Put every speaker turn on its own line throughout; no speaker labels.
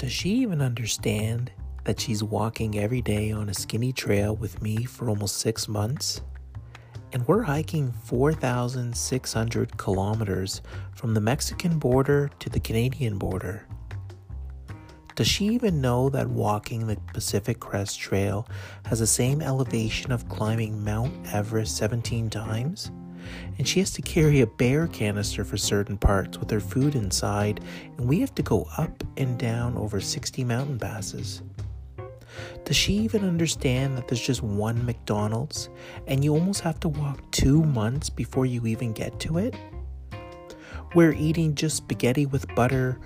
Does she even understand that she's walking every day on a skinny trail with me for almost six months? And we're hiking 4,600 kilometers from the Mexican border to the Canadian border. Does she even know that walking the Pacific Crest Trail has the same elevation of climbing Mount Everest 17 times? And she has to carry a bear canister for certain parts with her food inside, and we have to go up and down over 60 mountain passes. Does she even understand that there's just one McDonald's and you almost have to walk two months before you even get to it? Where eating just spaghetti with butter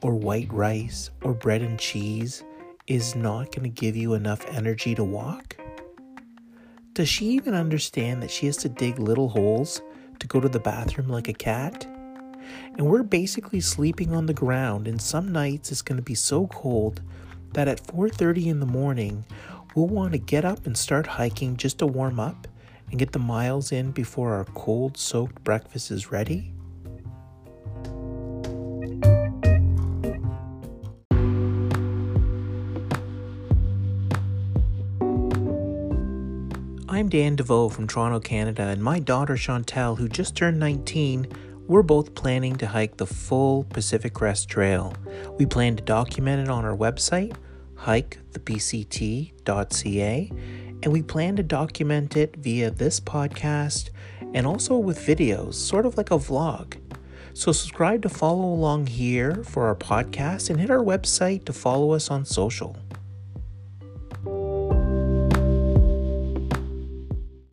or white rice or bread and cheese is not going to give you enough energy to walk? Does she even understand that she has to dig little holes to go to the bathroom like a cat? And we're basically sleeping on the ground and some nights it's going to be so cold that at 4:30 in the morning we'll want to get up and start hiking just to warm up and get the miles in before our cold soaked breakfast is ready? I'm Dan DeVoe from Toronto, Canada, and my daughter Chantal, who just turned 19, we're both planning to hike the full Pacific Crest Trail. We plan to document it on our website, hikethepct.ca, and we plan to document it via this podcast and also with videos, sort of like a vlog. So, subscribe to follow along here for our podcast and hit our website to follow us on social.